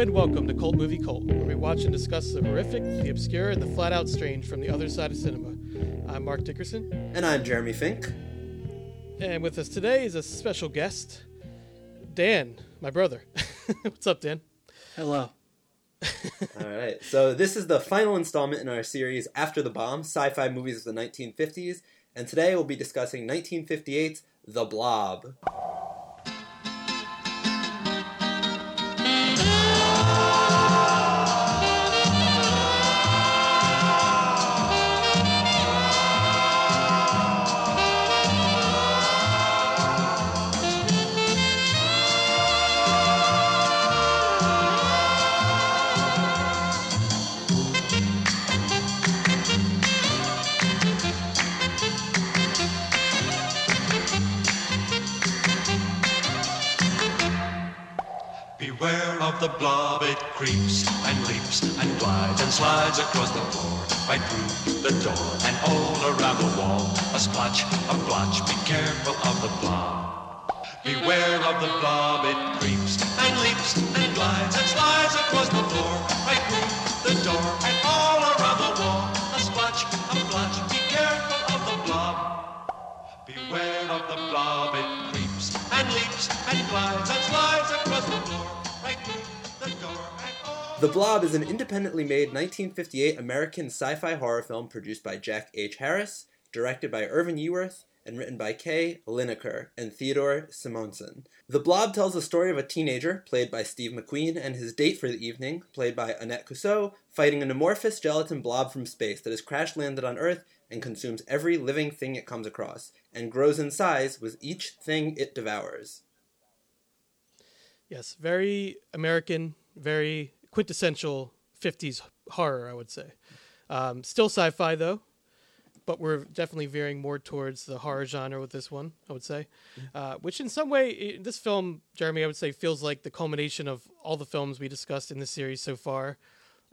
and welcome to Cult Movie Cult, where we watch and discuss the horrific, the obscure, and the flat out strange from the other side of cinema. I'm Mark Dickerson, And I'm Jeremy Fink. and with us today is a special guest, Dan, my brother. What's up, Dan? Hello. All right. So this is the final installment in our series After the Bomb, sci-fi movies of the 1950s, and today we'll be discussing 1958's The Blob. The blob, it creeps and leaps and glides and slides across the floor, right through the door and all around the wall. A splotch, a blotch, be careful of the blob. Beware of the blob, it creeps and leaps and glides and The Blob is an independently made 1958 American sci-fi horror film produced by Jack H. Harris, directed by Irvin Yeaworth, and written by Kay Linaker and Theodore Simonson. The Blob tells the story of a teenager, played by Steve McQueen, and his date for the evening, played by Aneta Corsaut, fighting an amorphous gelatin blob from space that has crash landed on Earth and consumes every living thing it comes across, and grows in size with each thing it devours. Yes, very American, very quintessential 50s horror, I would say. Um, still sci fi, though, but we're definitely veering more towards the horror genre with this one, I would say. Uh, which, in some way, this film, Jeremy, I would say, feels like the culmination of all the films we discussed in this series so far.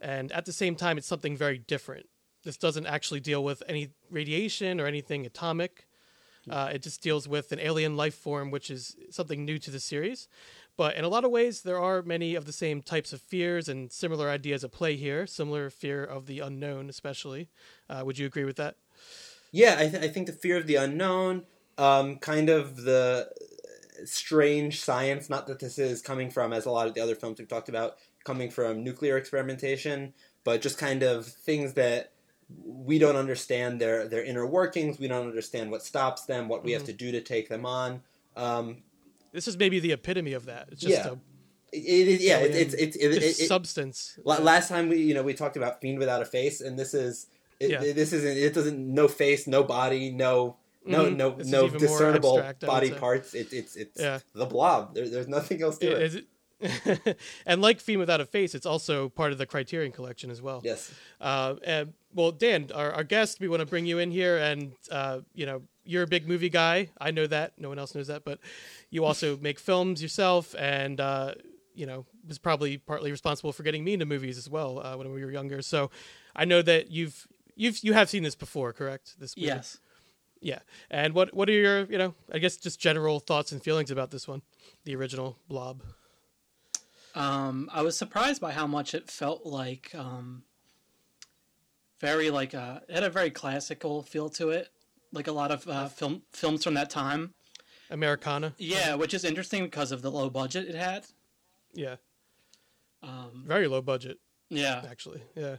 And at the same time, it's something very different. This doesn't actually deal with any radiation or anything atomic. Uh, it just deals with an alien life form, which is something new to the series. But in a lot of ways, there are many of the same types of fears and similar ideas at play here. Similar fear of the unknown, especially. Uh, would you agree with that? Yeah, I, th- I think the fear of the unknown, um, kind of the strange science, not that this is coming from, as a lot of the other films we've talked about, coming from nuclear experimentation, but just kind of things that we don't understand their, their inner workings, we don't understand what stops them, what we have to do to take them on. Um, This is maybe the epitome of that. It's just Yeah. a it, it, yeah, it's it's it, it, it, substance. La- Last time we, you know, we talked about Fiend Without a Face, and this is, it, Yeah. this isn't, it doesn't, no face, no body, no, no, Mhm. no, This no discernible abstract, body parts. It, it's, it's Yeah. the blob. There, there's nothing else to it. Is it- and like Fiend Without a Face, it's also part of the Criterion Collection as well. Yes. Uh, and, well, Dan, our, our guest, we want to bring you in here, and uh, you know you're a big movie guy. I know that. No one else knows that, but you also make films yourself, and uh, you know was probably partly responsible for getting me into movies as well uh, when we were younger. So I know that you've you've you have seen this before, correct? This movie? Yes. Yeah. And what what are your you know I guess just general thoughts and feelings about this one, the original Blob? Um, I was surprised by how much it felt like um, very like uh, it had a very classical feel to it, like a lot of uh, film films from that time. Americana. Yeah, which is interesting because of the low budget it had. Yeah. Um, Very low budget. yeah, actually. Yeah.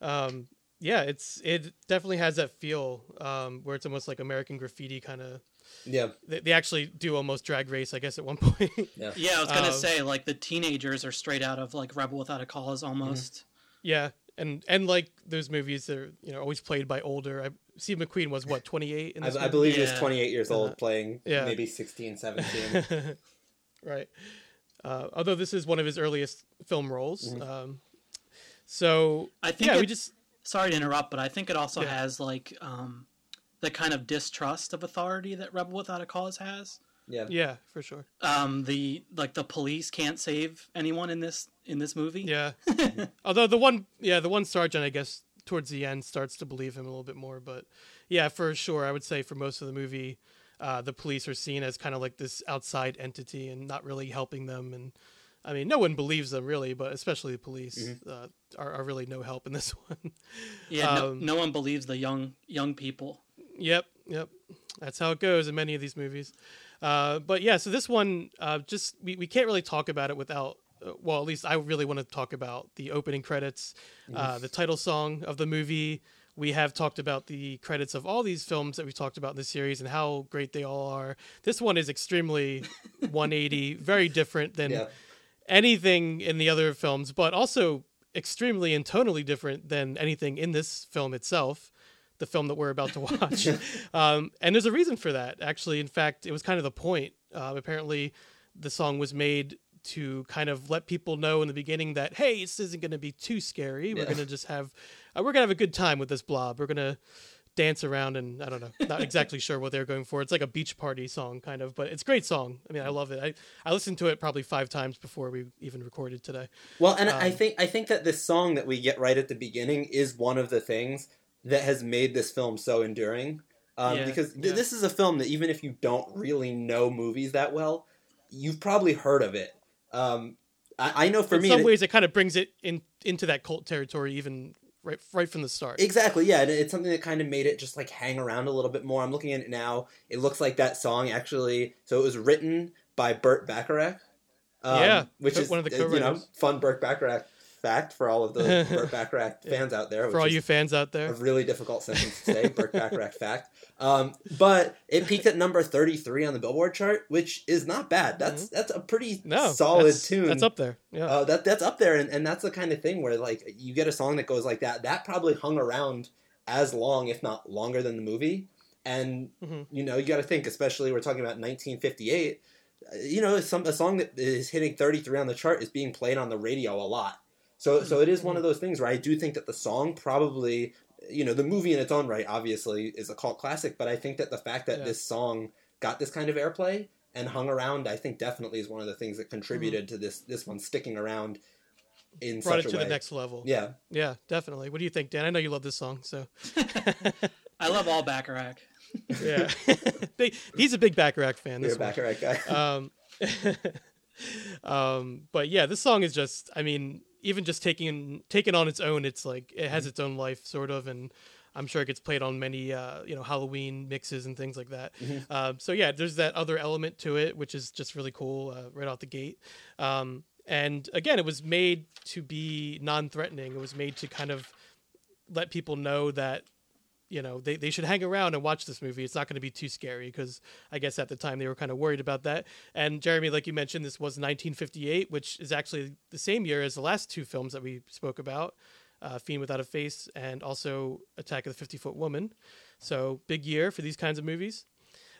Um, yeah, it's it definitely has that feel um, where it's almost like American graffiti kind of. Yeah. They, they actually do almost drag race, I guess, at one point. Yeah. yeah. I was gonna Um, say like the teenagers are straight out of like Rebel Without a Cause almost. yeah, and and like those movies, they're you know always played by older. I, Steve McQueen was what twenty eight in I, this I movie? believe he was 28 years old Uh, playing yeah. maybe 16, 17. right. Uh, although this is one of his earliest film roles. Mm-hmm. Um, so I think yeah, we just Sorry to interrupt, but I think it also Yeah. has like um, the kind of distrust of authority that Rebel Without a Cause has. Yeah. yeah for sure. Um, the like the police can't save anyone in this in this movie. Yeah. Although the one, yeah, the one sergeant, I guess, towards the end starts to believe him a little bit more. But yeah, for sure, I would say for most of the movie, uh, the police are seen as kind of like this outside entity and not really helping them. And I mean, no one believes them really, but especially the police Mm-hmm. uh, are, are really no help in this one. Yeah, no, Um, no one believes the young young people. Yep, yep. That's how it goes in many of these movies. Uh, but yeah, so this one, uh, just we, we can't really talk about it without. Uh, well, at least I really want to talk about the opening credits, uh, the title song of the movie. We have talked about the credits of all these films that we talked about in the series and how great they all are. This one is extremely 180, very different than Yeah. anything in the other films, but also extremely and tonally different than anything in this film itself, the film that we're about to watch. um, and there's a reason for that. Actually, in fact, it was kind of the point. Uh, apparently, the song was made to kind of let people know in the beginning that hey, this isn't going to be too scary. We're going to just have uh, we're going to have a good time with this blob. We're going to dance around and I don't know, not exactly sure what they're going for. It's like a beach party song kind of, but it's a great song. I mean, I love it. I, I listened to it probably five times before we even recorded today. Well, and I Um, think I think that this song that we get right at the beginning is one of the things that has made this film so enduring. Um, Yeah, because th- yeah. this is a film that even if you don't really know movies that well, you've probably heard of it. Um, I, I know for in me, in some ways, it kind of brings it in into that cult territory even right right from the start. Exactly, yeah. and It's something that kind of made it just like hang around a little bit more. I'm looking at it now. It looks like that song actually. So it was written by Burt Bacharach. Um, Yeah, which is one of the uh, you know fun Burt Bacharach fact for all of the Burt Bacharach fans out there. For all you fans out there. a really difficult sentence to say, Burt Bacharach fact. Um, but it peaked at number 33 on the Billboard chart, which is not bad. That's that's a pretty Mm-hmm. no solid that's, tune. That's up there. Yeah, Uh, that that's up there, and, and that's the kind of thing where like you get a song that goes like that. That probably hung around as long, if not longer, than the movie. And Mhm. you know, you got to think, especially we're talking about 1958. uh, You know, some a song that is hitting 33 on the chart is being played on the radio a lot. So so it is one of those things where I do think that the song probably, you know, the movie in its own right obviously is a cult classic, but I think that the fact that Yeah. this song got this kind of airplay and hung around, I think definitely is one of the things that contributed to this this one sticking around in brought it such to a way. the next level. Yeah, yeah, definitely. What do you think, Dan? I know you love this song, so I love all Bacharach. yeah. Big- He's a big Bacharach fan. you're a one. Bacharach guy. um, um, but yeah, this song is just, I mean, even just taking taken on its own, it's like it Mm-hmm. has its own life, sort of, and I'm sure it gets played on many, uh, you know, Halloween mixes and things like that. Mm-hmm. Um, so yeah, there's that other element to it, which is just really cool uh, right out the gate. Um, and again, it was made to be non-threatening. It was made to kind of let people know that you know they, they should hang around and watch this movie. It's not going to be too scary because i guess at the time they were kind of worried about that. And jeremy like you mentioned this was 1958 which is actually the same year as the last two films that we spoke about uh, fiend without a face and also attack of the 50 foot woman. So big year for these kinds of movies.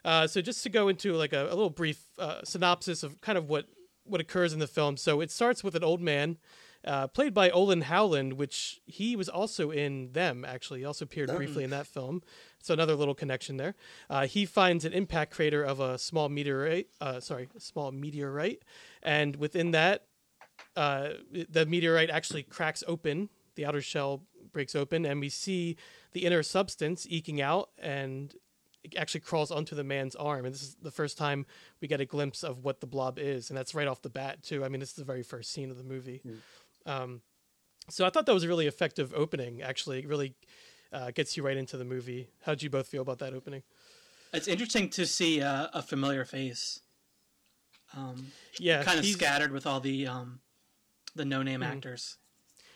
Uh, so just to go into like a, a little brief uh, synopsis of kind of what what occurs in the film. So it starts with an old man, uh, played by Olin Howland, which he was also in them. Actually, he also appeared briefly in that film. So another little connection there. Uh, he finds an impact crater of a small meteorite. Uh, sorry, a small meteorite, and within that, uh, the meteorite actually cracks open. The outer shell breaks open, and we see the inner substance eking out, and it actually crawls onto the man's arm. And this is the first time we get a glimpse of what the blob is, and that's right off the bat too. I mean, this is the very first scene of the movie. Um, so I thought that was a really effective opening. Actually, it really uh, gets you right into the movie. How'd you both feel about that opening? It's interesting to see uh, a familiar face, um, Yeah, kind of scattered with all the um, the no name actors.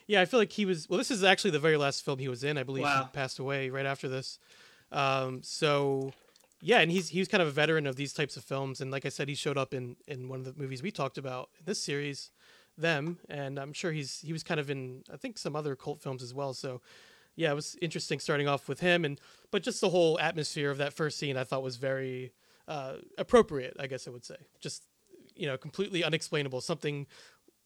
Yeah, I feel like he was. Well, this is actually the very last film he was in. I believe Wow. he passed away right after this. Um, so, yeah, and he's he was kind of a veteran of these types of films, and like I said, he showed up in in one of the movies we talked about in this series, them, and I'm sure he's he was kind of in I think some other cult films as well. So, yeah, it was interesting starting off with him, and but just the whole atmosphere of that first scene I thought was very uh, appropriate. I guess I would say just you know completely unexplainable something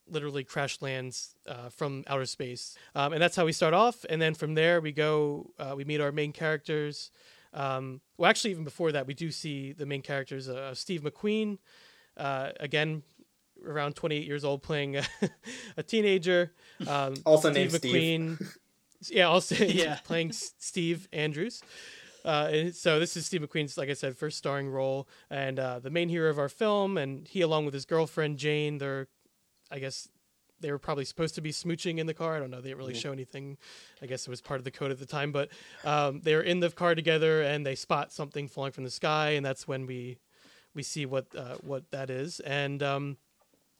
literally crash lands uh, from outer space, um, and that's how we start off. And then from there we go, uh, we meet our main characters. Um, well, actually, even before that, we do see the main characters: uh, Steve McQueen, uh, again around 28 years old, playing a, a teenager. Um, Also Steve named Steve. Yeah, also Yeah. playing Steve Andrews. Uh, and so this is Steve McQueen's, like I said, first starring role, and uh, the main hero of our film. And he, along with his girlfriend Jane, they're I guess they were probably supposed to be smooching in the car. I don't know. They didn't really show anything. I guess it was part of the code at the time, but um, they're in the car together and they spot something falling from the sky, and that's when we we see what uh, what that is. And um,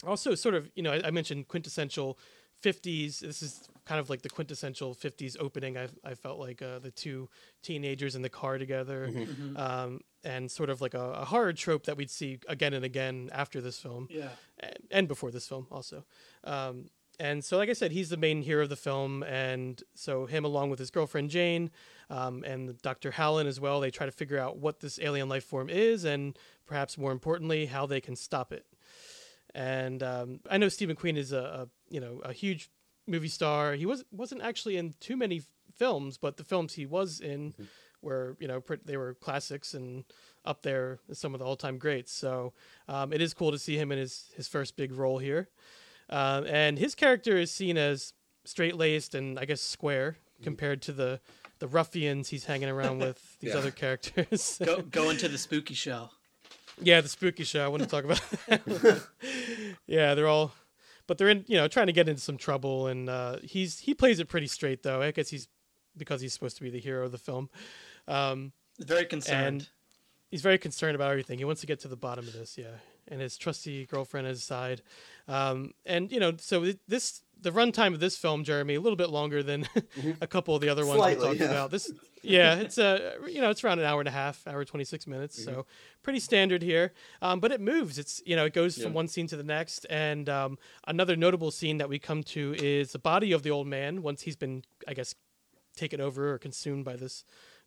also, sort of, you know, I, I mentioned quintessential 50s. This is kind of like the quintessential 50s opening. I, I felt like uh, the two teenagers in the car together, um, and sort of like a, a horror trope that we'd see again and again after this film Yeah. and, and before this film also. Um, and so, like I said, he's the main hero of the film, and so him along with his girlfriend Jane um, and Dr. Hallen as well, they try to figure out what this alien life form is, and perhaps more importantly, how they can stop it. And um, I know Steve McQueen is a, a you know a huge movie star. He was wasn't actually in too many f- films, but the films he was in were you know pr- they were classics and up there as some of the all time greats. So um, it is cool to see him in his his first big role here. Um, and his character is seen as straight laced and I guess square compared to the the ruffians he's hanging around with these Yeah. other characters. Go go into the spooky show. Yeah, the spooky show. I want to talk about. yeah, they're all, but they're in, you know, trying to get into some trouble, and uh, he's he plays it pretty straight though. I guess he's because he's supposed to be the hero of the film. Um, Very concerned. And- he's very concerned about everything. He wants to get to the bottom of this, yeah. And his trusty girlfriend at his side, um, and you know, so this the runtime of this film, Jeremy, a little bit longer than a couple of the other ones Slightly, we talked yeah. about. This, yeah, it's a you know, it's around an hour and a half, hour twenty six minutes, so pretty standard here. Um, but it moves. It's you know, it goes from one scene to the next, and um, another notable scene that we come to is the body of the old man once he's been, I guess, taken over or consumed by this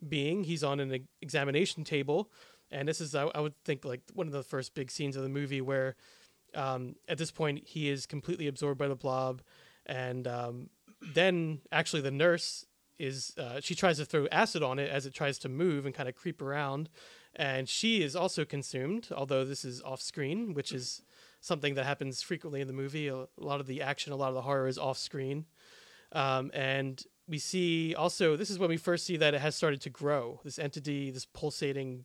being. He's on an examination table, and this is I, I would think like one of the first big scenes of the movie where, um, at this point, he is completely absorbed by the blob, and um, then actually the nurse is uh, she tries to throw acid on it as it tries to move and kind of creep around, and she is also consumed. Although this is off screen, which is something that happens frequently in the movie. A lot of the action, a lot of the horror is off screen. Um, and we see also this is when we first see that it has started to grow. This entity, this pulsating.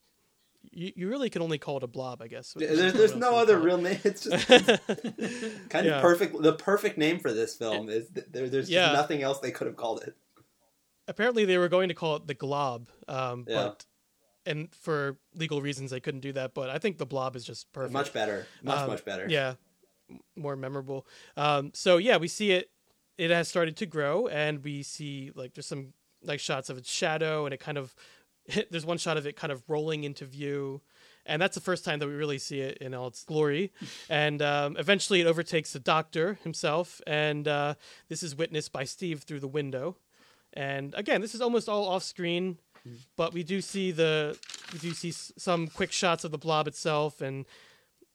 You, you really can only call it a blob, I guess. There's, there's no other real name. It's just kind Yeah. of perfect. The perfect name for this film is there, there's just Yeah. nothing else they could have called it. Apparently, they were going to call it the glob, um, Yeah. but and for legal reasons they couldn't do that. But I think the blob is just perfect. Much better. Much Um, much better. Yeah, more memorable. Um, so yeah, we see it. It has started to grow, and we see like there's some like shots of its shadow, and it kind of there's one shot of it kind of rolling into view, and that's the first time that we really see it in all its glory. And um, eventually, it overtakes the doctor himself, and uh, this is witnessed by Steve through the window. And again, this is almost all off screen, but we do see the we do see some quick shots of the blob itself, and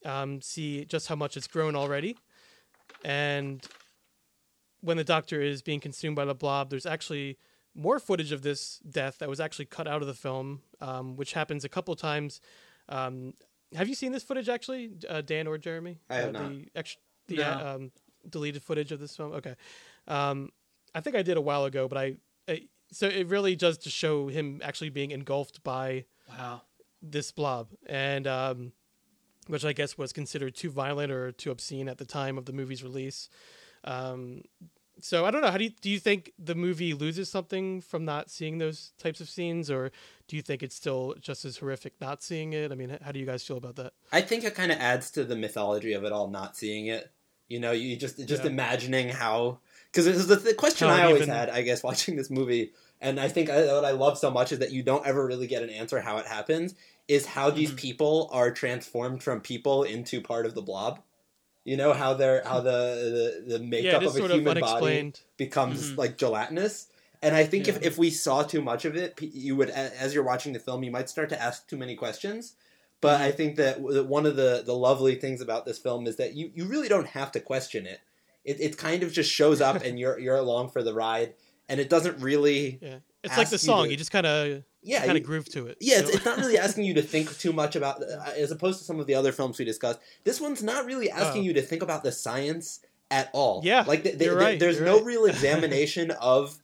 um, see just how much it's grown already. And when the doctor is being consumed by the blob, there's actually more footage of this death that was actually cut out of the film, um, which happens a couple times. Um, have you seen this footage actually, uh, Dan or Jeremy? I have uh, not. The, ex- the No. uh, um, deleted footage of this film. Okay, um, I think I did a while ago, but I, I so it really does to show him actually being engulfed by wow. this blob, and um, which I guess was considered too violent or too obscene at the time of the movie's release. Um, so I don't know. How do you do? You think the movie loses something from not seeing those types of scenes, or do you think it's still just as horrific not seeing it? I mean, how do you guys feel about that? I think it kind of adds to the mythology of it all, not seeing it. You know, you just just Yeah. imagining how because this is the, the question I always even- had, I guess, watching this movie, and I think I, what I love so much is that you don't ever really get an answer how it happens. Is how these Mm-hmm. people are transformed from people into part of the blob. You know how they're how the the, the makeup yeah, of a sort of human body becomes Mhm. like gelatinous. And I think if, Yeah. if we saw too much of it, you would, as you're watching the film, you might start to ask too many questions. But I think that that one of the, the lovely things about this film is that you, you really don't have to question it. It, it kind of just shows up and you're you're along for the ride, and it doesn't really Yeah, it's like the you song. to- You just kind of yeah kind of groove to it. yeah, you it's, it's not really asking you to think too much about, uh, as opposed to some of the other films we discussed. This one's not really asking Oh. you to think about the science at all. Yeah, like th- th- you're th- right, there's no right. real examination of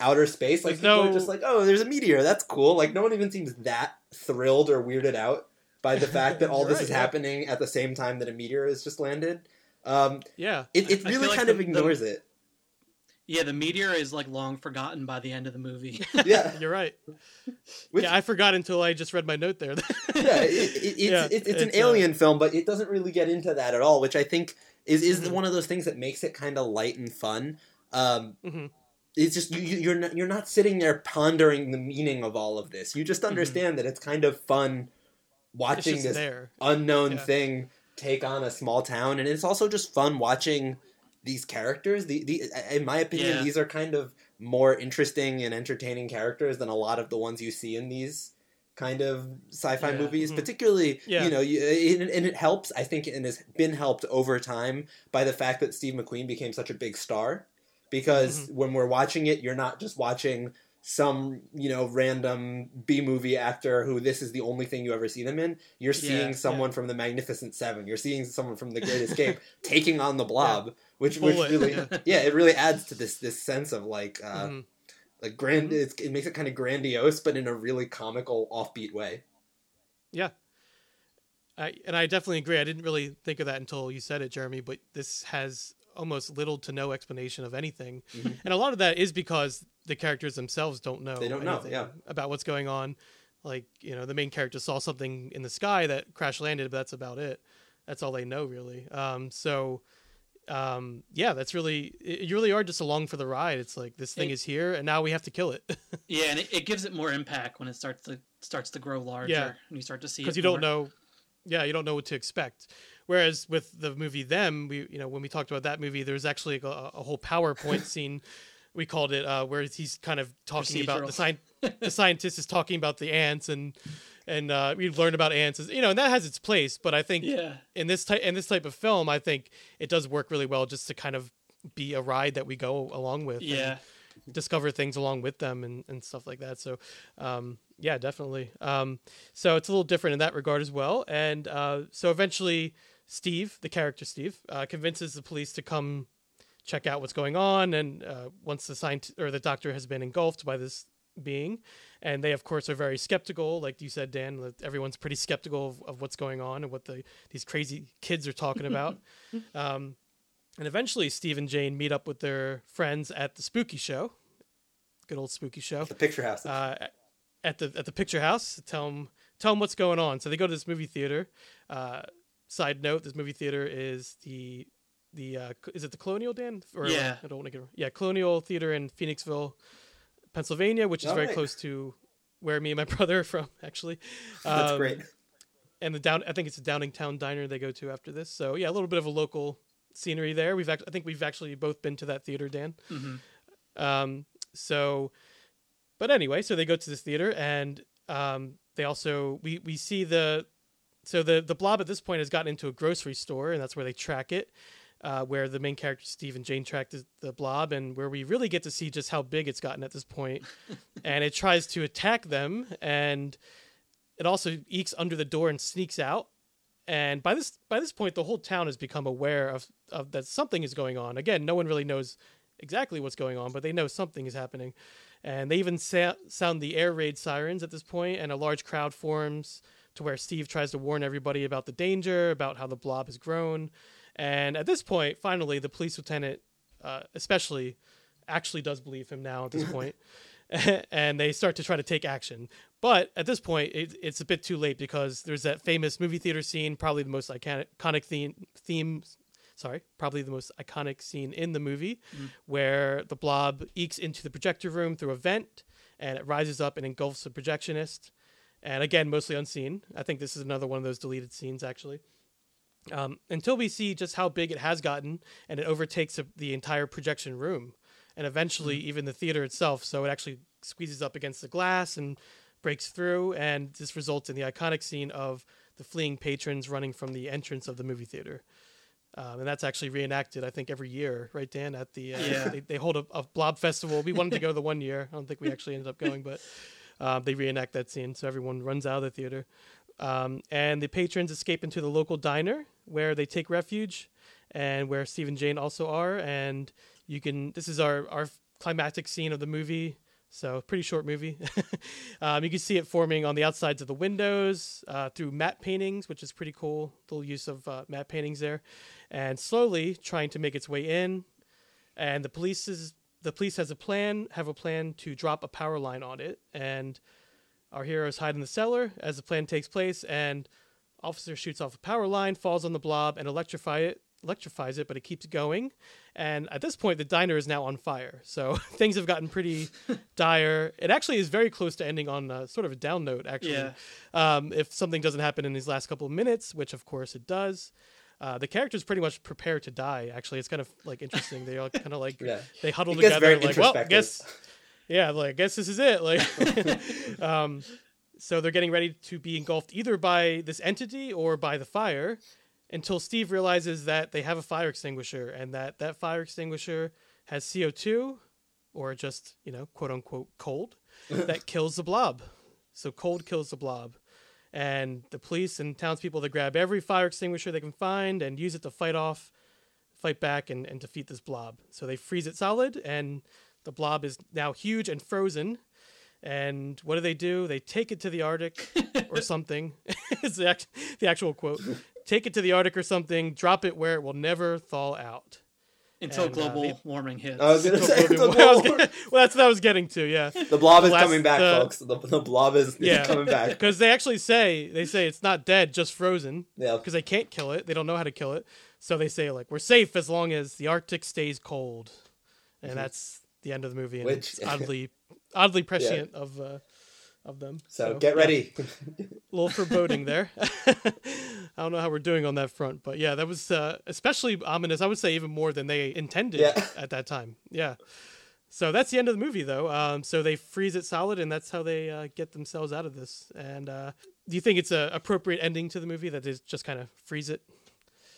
outer space. Like There's people are no- just like, oh, there's a meteor. That's cool. Like no one even seems that thrilled or weirded out by the fact that all this right, is yeah. happening at the same time that a meteor has just landed. Um, Yeah. it, it really feel like kind the- of the- ignores it. Yeah, the meteor is like long forgotten by the end of the movie. Yeah, You're right. Which- yeah, I forgot until I just read my note there. yeah, it, it, it's, Yeah, it's, it's an it's, uh, alien film, but it doesn't really get into that at all, which I think is is Mhm. one of those things that makes it kind of light and fun. Um, Mhm. It's just you, you- you're not you're not sitting there pondering the meaning of all of this. You just understand that it's kind of fun watching this there. unknown Yeah. thing take on a small town, and it's also just fun watching these characters. The, the in my opinion, Yeah. these are kind of more interesting and entertaining characters than a lot of the ones you see in these kind of sci-fi Yeah. movies. Mhm. Particularly, Yeah. you know, you, and, and it helps. I think, and has been helped over time by the fact that Steve McQueen became such a big star. Because Mm-hmm. when we're watching it, you're not just watching some you know random B movie actor who this is the only thing you ever see them in. You're seeing Yeah, someone from the Magnificent Seven. You're seeing someone from The Great Escape taking on the Blob, which which Bullitt, really yeah. yeah. it really adds to this this sense of like uh, Mhm. like grand. Mm-hmm. It's, it makes it kind of grandiose, but in a really comical, offbeat way. Yeah. I, and I definitely agree. I didn't really think of that until you said it, Jeremy. But this has almost little to no explanation of anything, Mhm. and a lot of that is because the characters themselves don't know. They don't know, yeah. about what's going on. Like you know, the main character saw something in the sky that crash landed, but that's about it. That's all they know, really. Um, so, um, yeah, that's really it- you really are just along for the ride. It's like this thing It- is here, and now we have to kill it yeah, and it, it gives it more impact when it starts to starts to grow larger Yeah. and you start to see because it you don't know yeah you don't know what to expect whereas with the movie them we you know when we talked about that movie there was actually a, a whole powerpoint scene we called it uh, where he's kind of talking about the sci- the scientist is talking about the ants and and uh, we learn about ants as, you know and that has its place but i think Yeah. in this type in this type of film i think it does work really well just to kind of be a ride that we go along with and Yeah. discover things along with them and, and stuff like that. So, um, yeah, definitely. Um, so it's a little different in that regard as well. And uh, so eventually, Steve, the character Steve, uh, convinces the police to come check out what's going on. And uh, once the scientist or the doctor has been engulfed by this being, and they of course are very skeptical, like you said, Dan. that Everyone's pretty skeptical of, of what's going on and what the these crazy kids are talking about. um, and eventually, Steve and Jane meet up with their friends at the spooky show. Good old spooky show. The picture house. Uh, at the at the picture house, to tell them tell them what's going on. So they go to this movie theater. Uh, side note: This movie theater is the the uh, is it the Colonial Dan? Or, Yeah. I don't want to get yeah Colonial Theater in Phoenixville, Pennsylvania, which is Oh, very right. close to where me and my brother are from. Actually, That's Um, great. and the down I think it's a Downingtown diner they go to after this. So yeah, a little bit of a local scenery there. We've act- I think we've actually both been to that theater, Dan. hmm Um, so, but anyway, so they go to this theater, and um, they also we we see the so the the blob at this point has gotten into a grocery store, and that's where they track it. Uh, where the main character Steve and Jane track the, the blob, and where we really get to see just how big it's gotten at this point. and it tries to attack them, and it also ekes under the door and sneaks out. And by this by this point, the whole town has become aware of, of that something is going on. Again, no one really knows exactly what's going on, but they know something is happening. And they even sa- sound the air raid sirens at this point, and a large crowd forms to where Steve tries to warn everybody about the danger, about how the blob has grown. And at this point, finally, the police lieutenant, uh, especially, actually does believe him now at this point. and they start to try to take action. But at this point, it, it's a bit too late because there's that famous movie theater scene, probably the most iconic, iconic theme, theme sorry, probably the most iconic scene in the movie, where the blob ekes into the projector room through a vent, and it rises up and engulfs the projectionist. And again, mostly unseen. I think this is another one of those deleted scenes, actually. Um, until we see just how big it has gotten, and it overtakes the- the entire projection room, and eventually even the theater itself. So it actually squeezes up against the glass and breaks through, and this results in the iconic scene of the fleeing patrons running from the entrance of the movie theater. Um, and that's actually reenacted, I think, every year, right, Dan? At the uh, Yeah. they, they hold a, a blob festival. We wanted to go the one year. I don't think we actually ended up going, but uh, they reenact that scene, so everyone runs out of the theater. Um, and the patrons escape into the local diner where they take refuge, and where Steve and Jane also are. And you can. This is our our climactic scene of the movie. So pretty short movie. um, you can see it forming on the outsides of the windows uh, through matte paintings, which is pretty cool. Little use of uh, matte paintings there, and slowly trying to make its way in. And the police is the police has a plan, have a plan to drop a power line on it, and our heroes hide in the cellar as the plan takes place. And officer shoots off a power line, falls on the blob, and electrify it electrifies it, but it keeps going. And at this point, the diner is now on fire. So things have gotten pretty dire. It actually is very close to ending on a, sort of a down note, actually. Yeah. Um, if something doesn't happen in these last couple of minutes, which of course it does. Uh, the characters pretty much prepare to die. Actually, it's kind of like interesting. They all kind of like Yeah. they huddle together, very like, well, introspective. guess, yeah, like I guess this is it. Like, um, so they're getting ready to be engulfed either by this entity or by the fire until Steve realizes that they have a fire extinguisher and that that fire extinguisher has CO2 or just, you know, quote unquote cold that kills the blob. So cold kills the blob. And the police and townspeople they grab every fire extinguisher they can find and use it to fight off, fight back and, and defeat this blob. So they freeze it solid and the blob is now huge and frozen. And what do they do? They take it to the Arctic or something. it's the, act- the actual quote. Take it to the Arctic or something, drop it where it will never thaw out. Until And, uh, global the- warming hits. I was gonna Well, say I was the well, that's what I was getting to, yeah. the blob the is last- coming back, the- folks. The, the blob is, is Yeah. coming back. Because they actually say, they say it's not dead, just frozen. Yeah. Because they can't kill it. They don't know how to kill it. So they say, like, we're safe as long as the Arctic stays cold. And that's the end of the movie. And Mm-hmm. Which- it's oddly, oddly prescient of, uh, of them. So, get yeah. ready. a little foreboding there. I don't know how we're doing on that front, but yeah, that was uh, especially ominous. I would say even more than they intended Yeah. at that time. Yeah. So that's the end of the movie, though. Um, so they freeze it solid, and that's how they uh, get themselves out of this. And uh, do you think it's a appropriate ending to the movie that is just kind of freeze it?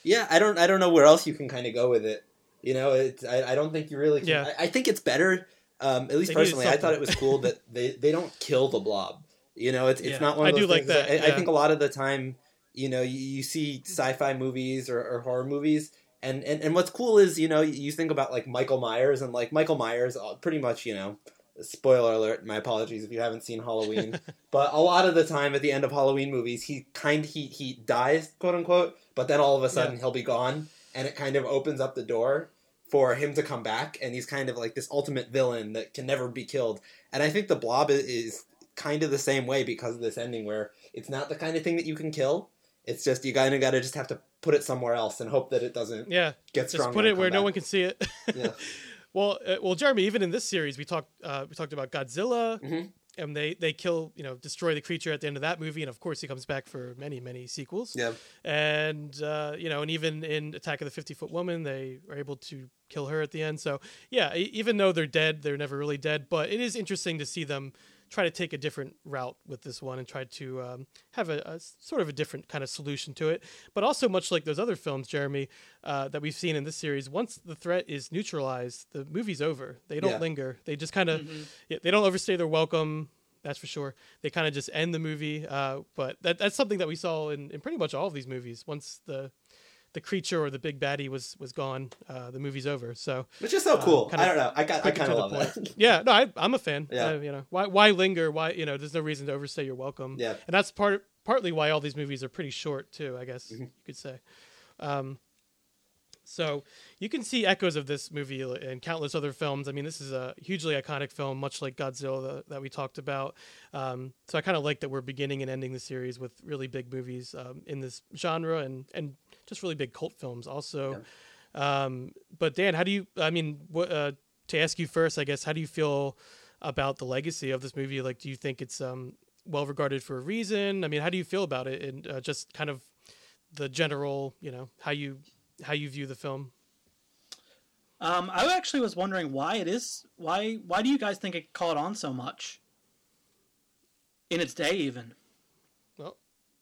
Yeah, I don't I don't know where else you can kind of go with it. You know, it's I, I don't think you really can. Yeah. I, I think it's better. Um, at least They personally, I thought it was cool that they, they don't kill the blob. You know, it's it's not one of those I do like that, I, I think a lot of the time, you know, you, you see sci-fi movies or, or horror movies, and, and and what's cool is you know you think about like Michael Myers and like Michael Myers, uh, pretty much you know. Spoiler alert! My apologies if you haven't seen Halloween, but a lot of the time at the end of Halloween movies, he kind he he dies, quote unquote, but then all of a sudden Yeah. he'll be gone, and it kind of opens up the door for him to come back, and he's kind of like this ultimate villain that can never be killed. And I think the Blob is kind of the same way because of this ending, where it's not the kind of thing that you can kill. It's just you kind of got to just have to put it somewhere else and hope that it doesn't Yeah. get Just stronger. put it where come no one can see it. Yeah. well, uh, well, Jeremy, even in this series, we talked uh, we talked about Godzilla, Mhm. And they they kill you know destroy the creature at the end of that movie, and of course he comes back for many many sequels. Yeah. and uh, you know, and even in Attack of the Fifty Foot Woman, they are able to kill her at the end. So yeah, even though they're dead, they're never really dead. But it is interesting to see them try to take a different route with this one and try to um, have a sort of a different kind of solution to it. But also, much like those other films, Jeremy, uh, that we've seen in this series, once the threat is neutralized, the movie's over. They don't Yeah. linger. They just kind of yeah, they don't overstay their welcome. That's for sure. They kind of just end the movie. Uh, but that, that's something that we saw in, in pretty much all of these movies. Once the the creature or the big baddie was was gone, uh, the movie's over. So Which is so cool. kinda I don't know. I got. I kind of love point. that. yeah, no, I, I'm a fan. Yeah. Uh, you know, why why linger? Why you know? There's no reason to overstay your welcome. Yeah. and that's part partly why all these movies are pretty short too. I guess Mm-hmm. you could say. Um, so you can see echoes of this movie in countless other films. I mean, this is a hugely iconic film, much like Godzilla that, that we talked about. Um, so I kind of like that we're beginning and ending the series with really big movies um, in this genre and and just really big cult films also. Um, but Dan, how do you? I mean, what, uh, to ask you first, I guess, how do you feel about the legacy of this movie? Like, do you think it's um, well regarded for a reason? I mean, how do you feel about it, and uh, just kind of the general, you know, how you how you view the film? Um, I actually was wondering why it is. Why why do you guys think it caught on so much? In its day, even. Well,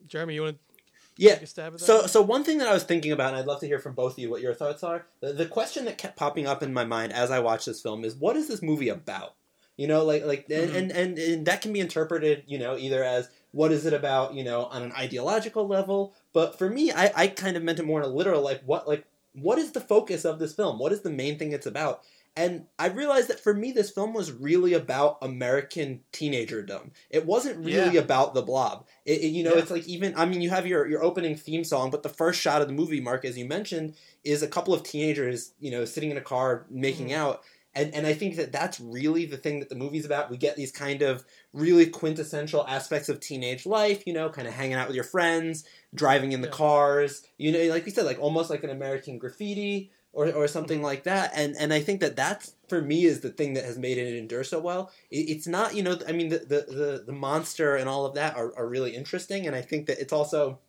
Jeremy, you want to Yeah. a stab at that? So, so one thing that I was thinking about, and I'd love to hear from both of you what your thoughts are. The, the question that kept popping up in my mind as I watched this film is, what is this movie about? You know, like, like, and, Mm-hmm. and, and, and that can be interpreted, you know, either as what is it about, you know, on an ideological level. But for me, I, I kind of meant it more in a literal, like, what, like, what is the focus of this film? What is the main thing it's about? And I realized that for me, this film was really about American teenagerdom. It wasn't really Yeah. about the blob. It, it- you know, Yeah. it's like even I mean, you have your your opening theme song, but the first shot of the movie, Mark, as you mentioned, is a couple of teenagers, you know, sitting in a car making Mhm. out. And, and I think that that's really the thing that the movie's about. We get these kind of really quintessential aspects of teenage life, you know, kind of hanging out with your friends, driving in the Yeah. cars, you know, like we said, like almost like an American graffiti or, or something like that. And and I think that that's for me is the thing that has made it endure so well. It, it's not, you know, I mean, the, the the the monster and all of that are, are really interesting, and I think that it's also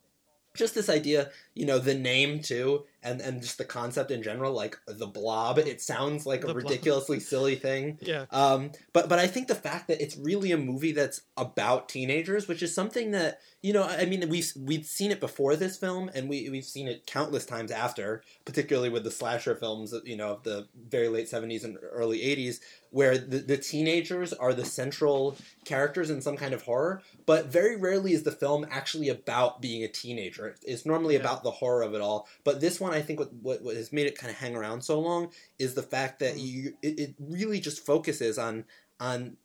just this idea, you know, the name too, and and just the concept in general, like the blob. It sounds like a The Blob. ridiculously silly thing. Yeah. Um, but but I think the fact that it's really a movie that's about teenagers, which is something that you know, I mean, we've we've seen it before this film, and we we've seen it countless times after, particularly with the slasher films, you know, of the very late seventies and early eighties, where the, the teenagers are the central characters in some kind of horror. But very rarely is the film actually about being a teenager. It's normally Yeah. about the horror of it all. But this one, I think, what what, what has made it kind of hang around so long is the fact that Mm. you it, it really just focuses on on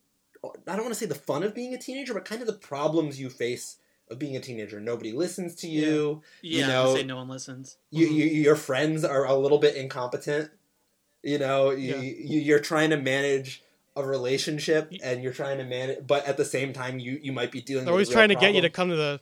I don't want to say the fun of being a teenager, but kind of the problems you face of being a teenager. Nobody listens to you. Yeah, know- say no one listens. You, Mhm. you your friends are a little bit incompetent. You know, you, Yeah. you you're trying to manage a relationship and you're trying to manage, but at the same time, you you might be dealing. They're with always real trying to get you to come to the.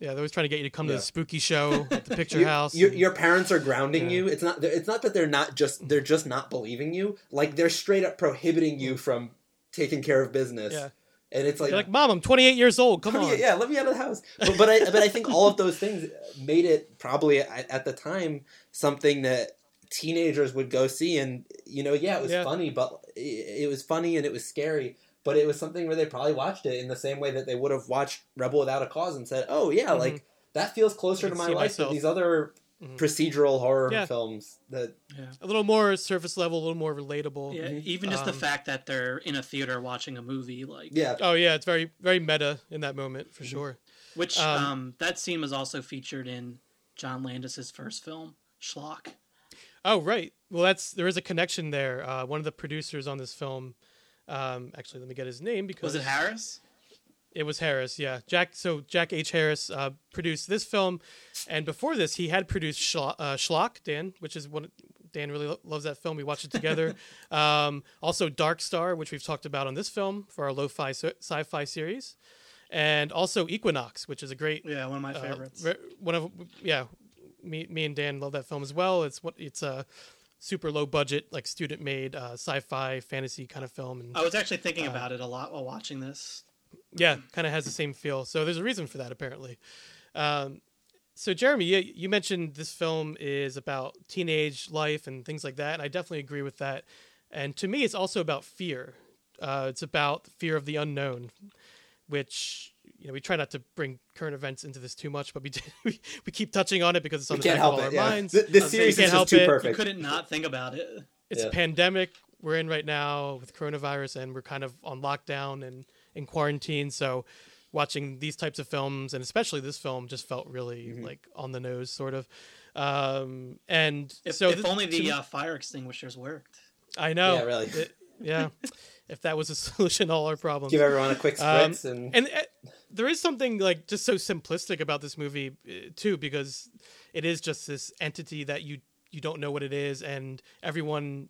Yeah, they're always trying to get you to come to the spooky show at the picture You- house. Your, and- your parents are grounding Yeah. you. It's not. It's not that they're not just. They're just not believing you. Like they're straight up prohibiting you mm. from taking care of business. Yeah. And it's like, You're like, Mom, I'm 28 years old. Come on. yeah, let me out of the house. But, but I but I think all of those things made it probably at, at the time something that teenagers would go see, and you know, yeah, it was Yeah. funny, but it, it was funny and it was scary. But it was something where they probably watched it in the same way that they would have watched Rebel Without a Cause and said, "Oh yeah, Mhm. like that feels closer to my see life than these other Mhm. procedural horror Yeah. films." That Yeah. A little more surface level, a little more relatable. Yeah, Mhm. even just the Um, fact that they're in a theater watching a movie, like yeah, Oh yeah, it's very very meta in that moment for Mhm. sure. which um, um, that scene was also featured in John Landis's first film, Schlock. Oh right. Well, that's there is a connection there. Uh, one of the producers on this film, um, actually, let me get his name because Was it Harris? It was Harris, yeah. Jack. So Jack H. Harris uh, produced this film, and before this, he had produced Schlock, uh, Schlock Dan, which is one. Dan really lo- loves that film. We watched it together. um, also, Dark Star, which we've talked about on this film for our lo-fi sci- sci-fi series, and also Equinox, which is a great Yeah, one of my uh, favorites. re- one of yeah, me me and Dan love that film as well. It's what it's a super low budget, like student made uh, sci-fi fantasy kind of film, and I was actually thinking uh, about it a lot while watching this. yeah, kind of has the same feel. So there's a reason for that apparently. Um, so Jeremy, you, you mentioned this film is about teenage life and things like that, and I definitely agree with that. And to me, it's also about fear. Uh, it's about fear of the unknown, which you know we try not to bring current events into this too much, but we did, we, we keep touching on it because it's on we the can't back of all it. our Yeah, minds. Th- this series is can't just too help it. You couldn't not think about it. it's Yeah. a pandemic we're in right now with coronavirus and we're kind of on lockdown and in quarantine so watching these types of films and especially this film just felt really Mhm. like on the nose sort of um and If, so if th- only the me- uh, fire extinguishers worked. i know Yeah, really. It- yeah if that was a solution to all our problems Give everyone a quick Um, and, and uh, there is something like just so simplistic about this movie uh, too because it is just this entity that you you don't know what it is and everyone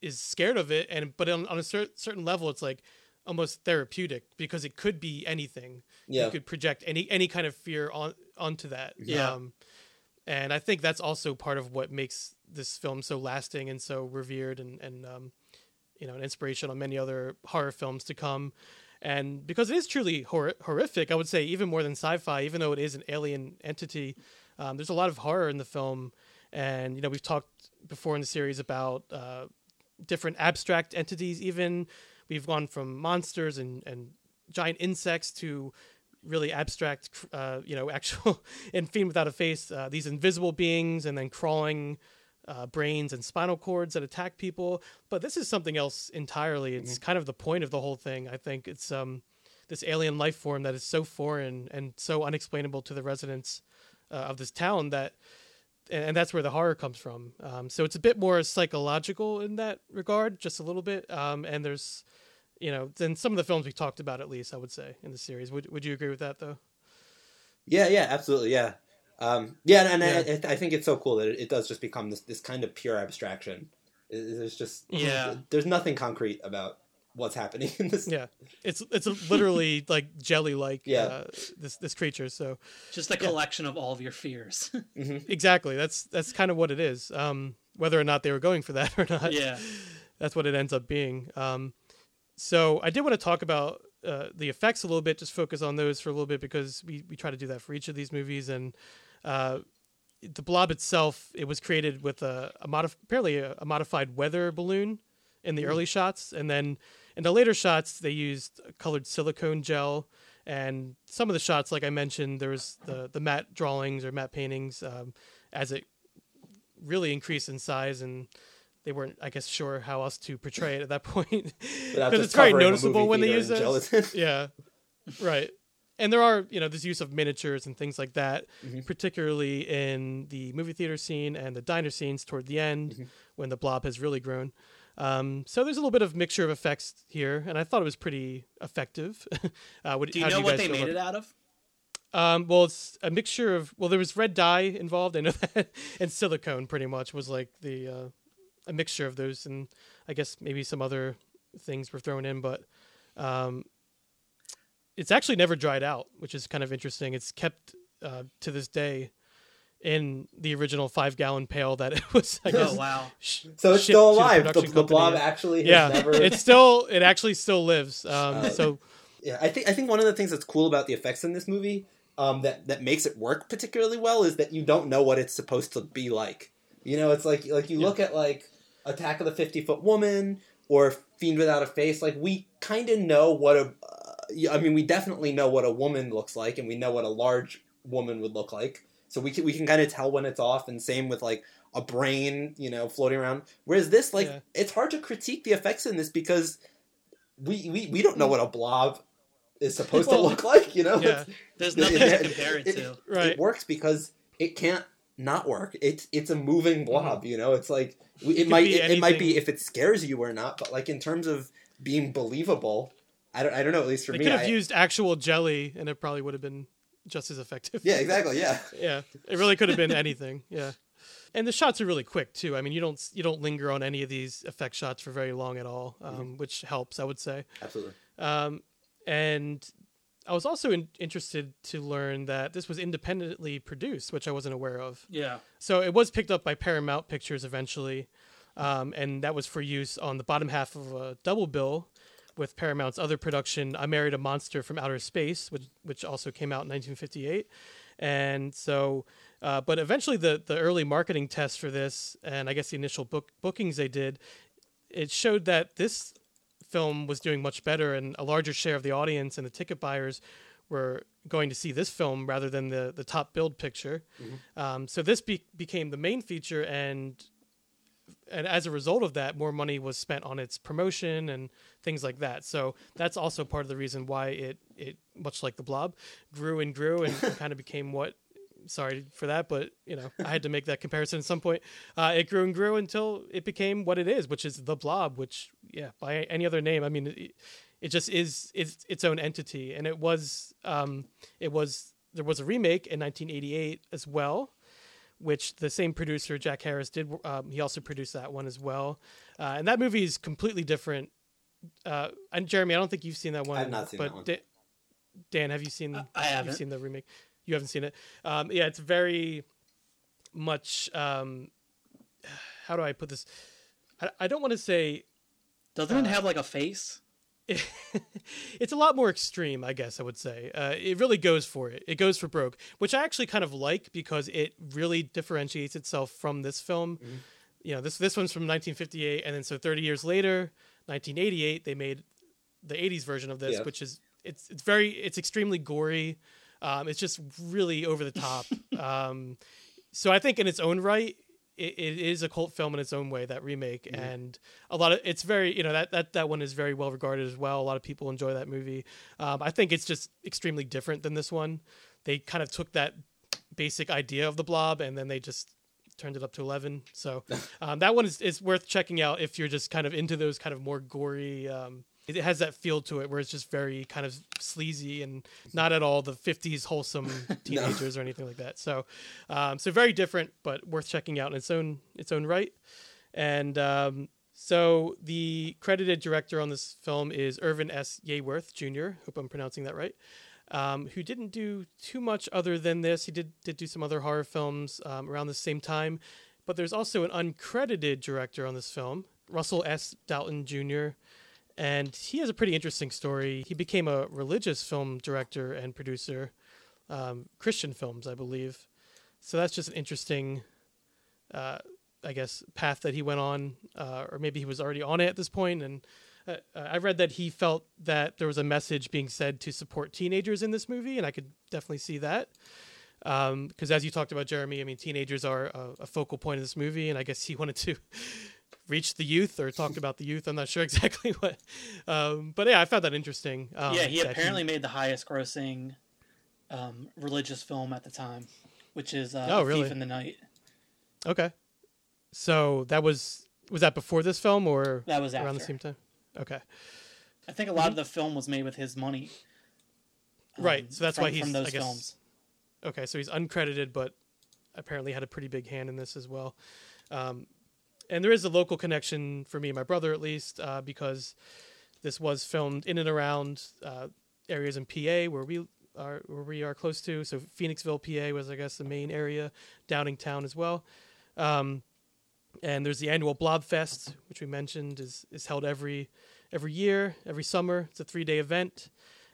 is scared of it and but on, on a cer- certain level it's like almost therapeutic because it could be anything yeah. you could project any any kind of fear on onto that Yeah. um, and i think that's also part of what makes this film so lasting and so revered and and um, you know an inspiration on many other horror films to come. And because it is truly hor- horrific i would say even more than sci-fi even though it is an alien entity um, there's a lot of horror in the film. And you know we've talked before in the series about uh, different abstract entities even. We've gone from monsters and, and giant insects to really abstract uh, you know actual in fiend without a face uh, these invisible beings and then crawling uh, brains and spinal cords that attack people but this is something else entirely it's kind of the point of the whole thing i think it's um this alien life form that is so foreign and so unexplainable to the residents uh, of this town that and, and that's where the horror comes from. Um, so it's a bit more psychological in that regard, just a little bit. Um, and there's, you know, than some of the films we talked about, at least I would say in the series. Would Would you agree with that though? Yeah, yeah, absolutely, yeah, um, yeah, and Yeah. I, I think it's so cool that it, it does just become this this kind of pure abstraction. There's just Yeah. there's nothing concrete about what's happening in this. Yeah, it's it's literally like jelly like Yeah. uh, this this creature. So Just a collection of all of your fears. exactly, that's that's kind of what it is. Um, whether or not they were going for that or not, yeah. that's what it ends up being. Um, so I did want to talk about uh, the effects a little bit, just focus on those for a little bit because we, we try to do that for each of these movies. And uh, the blob itself, it was created with a, a modif- apparently a, a modified weather balloon in the early shots, and then in the later shots they used colored silicone gel. And some of the shots, like I mentioned, there was the the matte drawings or matte paintings um, as it really increased in size and they weren't, I guess, sure how else to portray it at that point because it's very noticeable when they use in those. gelatin. yeah, right. And there are, you know, this use of miniatures and things like that, Mm-hmm. particularly in the movie theater scene and the diner scenes toward the end Mm-hmm. when the blob has really grown. Um, so there's a little bit of mixture of effects here, and I thought it was pretty effective. uh, what, Do you how know you what they made about it out of? um, well, it's a mixture of well, there was red dye involved, I know that, and silicone. Pretty much was like the uh, a mixture of those, and I guess maybe some other things were thrown in, but um, it's actually never dried out, which is kind of interesting. It's kept uh, to this day in the original five gallon pail that it was. I guess, Oh wow. sh- So it's still to the alive. The, the blob actually has Yeah, never. it's still it actually still lives. Um, Uh, so Yeah, I think I think one of the things that's cool about the effects in this movie um, that that makes it work particularly well is that you don't know what it's supposed to be like. You know, it's like like you Yeah. look at like Attack of the Fifty Foot Woman or Fiend Without a Face. Like we kind of know what a. Uh, I mean, we definitely know what a woman looks like, and we know what a large woman would look like. So we can we can kind of tell when it's off, and same with like a brain, you know, floating around. Whereas this, like, Yeah. it's hard to critique the effects in this because we we, we don't know what a blob is supposed Well, to look like. You know, yeah. There's nothing it- to compare it, it- to. Right. it works because it can't not work. It's it's a moving blob. You know, it's like we- it, might it, it might be if it scares you or not, but like in terms of being believable, I don't I don't know. At least for They me, could have I- used actual jelly, and it probably would have been just as effective. yeah, exactly, yeah. yeah. It really could have been anything. Yeah, and the shots are really quick too. I mean, you don't you don't linger on any of these effect shots for very long at all, um, Mm-hmm. which helps, I would say. Absolutely. Um, and I was also in, interested to learn that this was independently produced, which I wasn't aware of. Yeah. So it was picked up by Paramount Pictures eventually, um, and that was for use on the bottom half of a double bill with Paramount's other production, I Married a Monster from Outer Space, which which also came out in 1958. And so, uh, but eventually the the early marketing tests for this, and I guess the initial book bookings they did, it showed that this film was doing much better, and a larger share of the audience and the ticket buyers were going to see this film rather than the the top build picture. Um, so this be- became the main feature, and and as a result of that, more money was spent on its promotion and things like that. So that's also part of the reason why it it much like the Blob grew and grew and kind of became what. Sorry for that, but you know I had to make that comparison at some point. Uh, it grew and grew until it became what it is, which is the Blob. Which, yeah, by any other name, I mean, it, it just is its its own entity. And it was um, it was there was a remake in 1988 as well, which the same producer Jack Harris did. Um, he also produced that one as well, uh, and that movie is completely different. Uh, and Jeremy, I don't think you've seen that one. I've not seen but that one. Da- Dan, have you seen? I haven't. You've seen the remake. You haven't seen it. Um, yeah, it's very much. Um, how do I put this? I, I don't want to say Doesn't Uh, it have like a face? it's a lot more extreme, I guess I would say. Uh, it really goes for it. It goes for broke, which I actually kind of like because it really differentiates itself from this film. You know, this this one's from 1958, and then so 30 years later, 1988, they made the 80s version of this, Yeah. which is it's it's very it's extremely gory. Um, it's just really over the top. um, so I think in its own right, it, it is a cult film in its own way. That remake and a lot of it's very you know that that that one is very well regarded as well. A lot of people enjoy that movie. Um, I think it's just extremely different than this one. They kind of took that basic idea of the Blob and then they just turned it up to 11. So um, that one is, is worth checking out if you're just kind of into those kind of more gory. Um, it has that feel to it where it's just very kind of sleazy and not at all the 50s wholesome teenagers or anything like that. So, um, so very different, but worth checking out in its own its own right. And um, so the credited director on this film is Irvin S. Yeaworth Jr. Hope I'm pronouncing that right. Um, who didn't do too much other than this. He did did do some other horror films um, around the same time, but there's also an uncredited director on this film, Russell S. Doughten Jr. And he has a pretty interesting story. He became a religious film director and producer, um, Christian films, I believe. So that's just an interesting uh, I guess path that he went on, uh, or maybe he was already on it at this point. And uh, I read that he felt that there was a message being said to support teenagers in this movie, and I could definitely see that. Because um, as you talked about, Jeremy, I mean, teenagers are a, a, focal point of this movie, and I guess he wanted to reach the youth or talk about the youth. I'm not sure exactly what, um, but yeah, I found that interesting. Um, yeah, he apparently he... made the highest-grossing um, religious film at the time, which is uh, oh, really? Thief in the Night. Okay. So that was was that before this film or that was around the same time? Okay. I think a lot mm-hmm. of the film was made with his money. Um, right. So that's from, why he's from those I guess, films. Okay, so he's uncredited, but apparently had a pretty big hand in this as well. Um, and there is a local connection for me and my brother, at least, uh, because this was filmed in and around uh, areas in PA where we are where we are close to. So Phoenixville, PA, was I guess the main area. Downingtown as well. Um, and there's the annual Blobfest, which we mentioned is is held every every year, every summer. It's a three day event,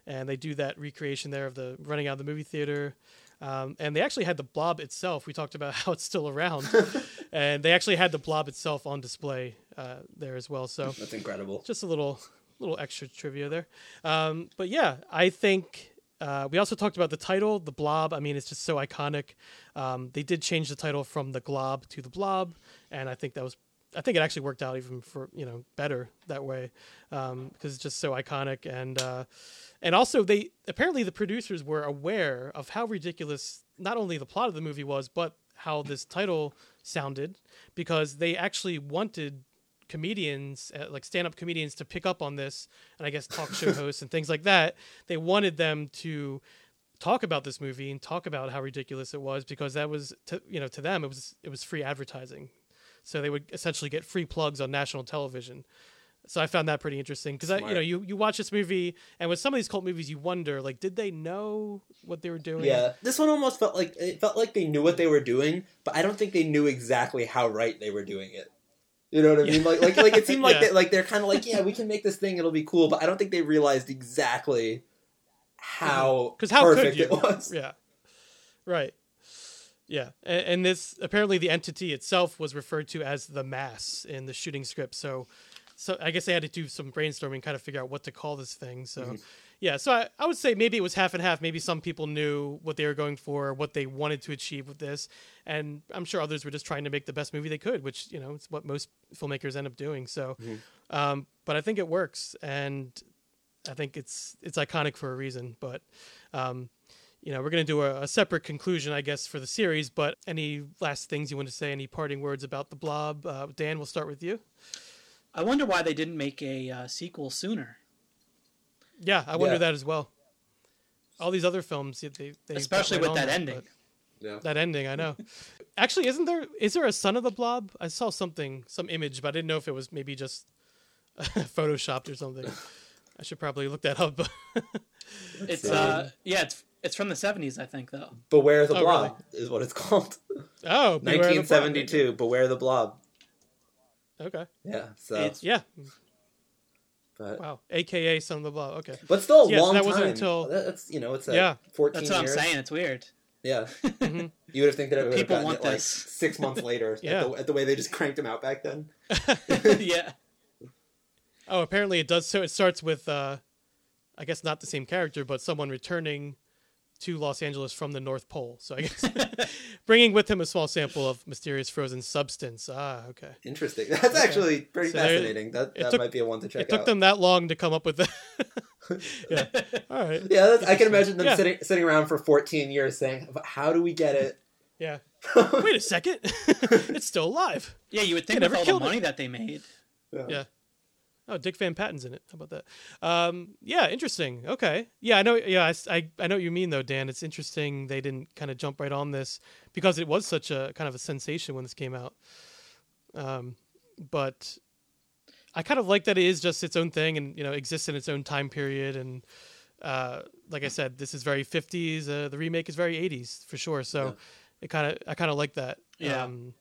and they do that recreation there of the running out of the movie theater. Um, and they actually had the blob itself. We talked about how it's still around, and they actually had the blob itself on display uh, there as well. So that's incredible. Just a little little extra trivia there. Um, but yeah, I think uh, we also talked about the title, The Blob. I mean, it's just so iconic. Um, they did change the title from The Glob to The Blob, and I think that was, I think it actually worked out even for you know better that way because um, it's just so iconic and uh, and also they apparently the producers were aware of how ridiculous not only the plot of the movie was, but how this title sounded because they actually wanted comedians, uh, like stand up comedians, to pick up on this, and I guess talk show hosts and things like that. They wanted them to talk about this movie and talk about how ridiculous it was because that was, to, you know, to them it was it was free advertising, so they would essentially get free plugs on national television. So I found that pretty interesting because I, you know you, you watch this movie and with some of these cult movies you wonder like did they know what they were doing? Yeah, this one almost felt like it felt like they knew what they were doing, but I don't think they knew exactly how right they were doing it. You know what I mean? Like, like, like it seemed like yeah. they, like they're kind of like, yeah, we can make this thing; it'll be cool. But I don't think they realized exactly how mm-hmm. because how perfect could you? it was. Yeah, right. Yeah, and, and, this apparently the entity itself was referred to as the mass in the shooting script. So, so I guess they had to do some brainstorming, kind of figure out what to call this thing. So, mm-hmm. Yeah, so I, I would say maybe it was half and half. Maybe some people knew what they were going for, what they wanted to achieve with this, and I'm sure others were just trying to make the best movie they could, which you know it's what most filmmakers end up doing. So, mm-hmm. um, but I think it works, and I think it's it's iconic for a reason. But um, you know, we're going to do a, a, separate conclusion, I guess, for the series. But any last things you want to say? Any parting words about the Blob? Uh, Dan, we'll start with you. I wonder why they didn't make a uh, sequel sooner. Yeah, I wonder yeah. that as well. All these other films, they, they especially with that, that ending. Yeah. That ending, I know. Actually, isn't there? Is there a son of the Blob? I saw something, some image, but I didn't know if it was maybe just photoshopped or something. I should probably look that up. it's uh, yeah, it's it's from the seventies, I think, though. Beware the oh, Blob really? is what it's called. Oh, nineteen seventy two. Beware the Blob. Okay. Yeah. So it's, yeah, but wow, AKA Son of the Blob. Okay, but still a yes, long that time. Wasn't until that's you know it's a yeah. fourteen. That's what years. I'm saying. It's weird. Yeah, mm-hmm. you would have think that it would have gotten it like six months later. yeah, at the, at the, way they just cranked them out back then. yeah. Oh, apparently it does. So it starts with, uh, I guess not the same character, but someone returning to Los Angeles from the North Pole. So I guess bringing with him a small sample of mysterious frozen substance. Ah, okay. Interesting. That's okay. actually pretty so fascinating. That that took, might be a one to check it took them that long to come up with that. yeah. All right. Yeah, I can imagine them yeah. sitting sitting around for 14 years saying, "How do we get it Yeah. Wait a second. it's still alive. Yeah, you would think They with never all the killed it. money that they made. Yeah. Oh, Dick Van Patten's in it. How about that? Um, yeah, interesting. Okay. Yeah, I know. Yeah, I, I, I know what you mean though, Dan. It's interesting they didn't kind of jump right on this because it was such a kind of a sensation when this came out. Um, but I kind of like that it is just its own thing and you know exists in its own time period and uh, like I said, this is very 50s. Uh, the remake is very 80s for sure. So it kind of I kind of like that. Yeah. Um,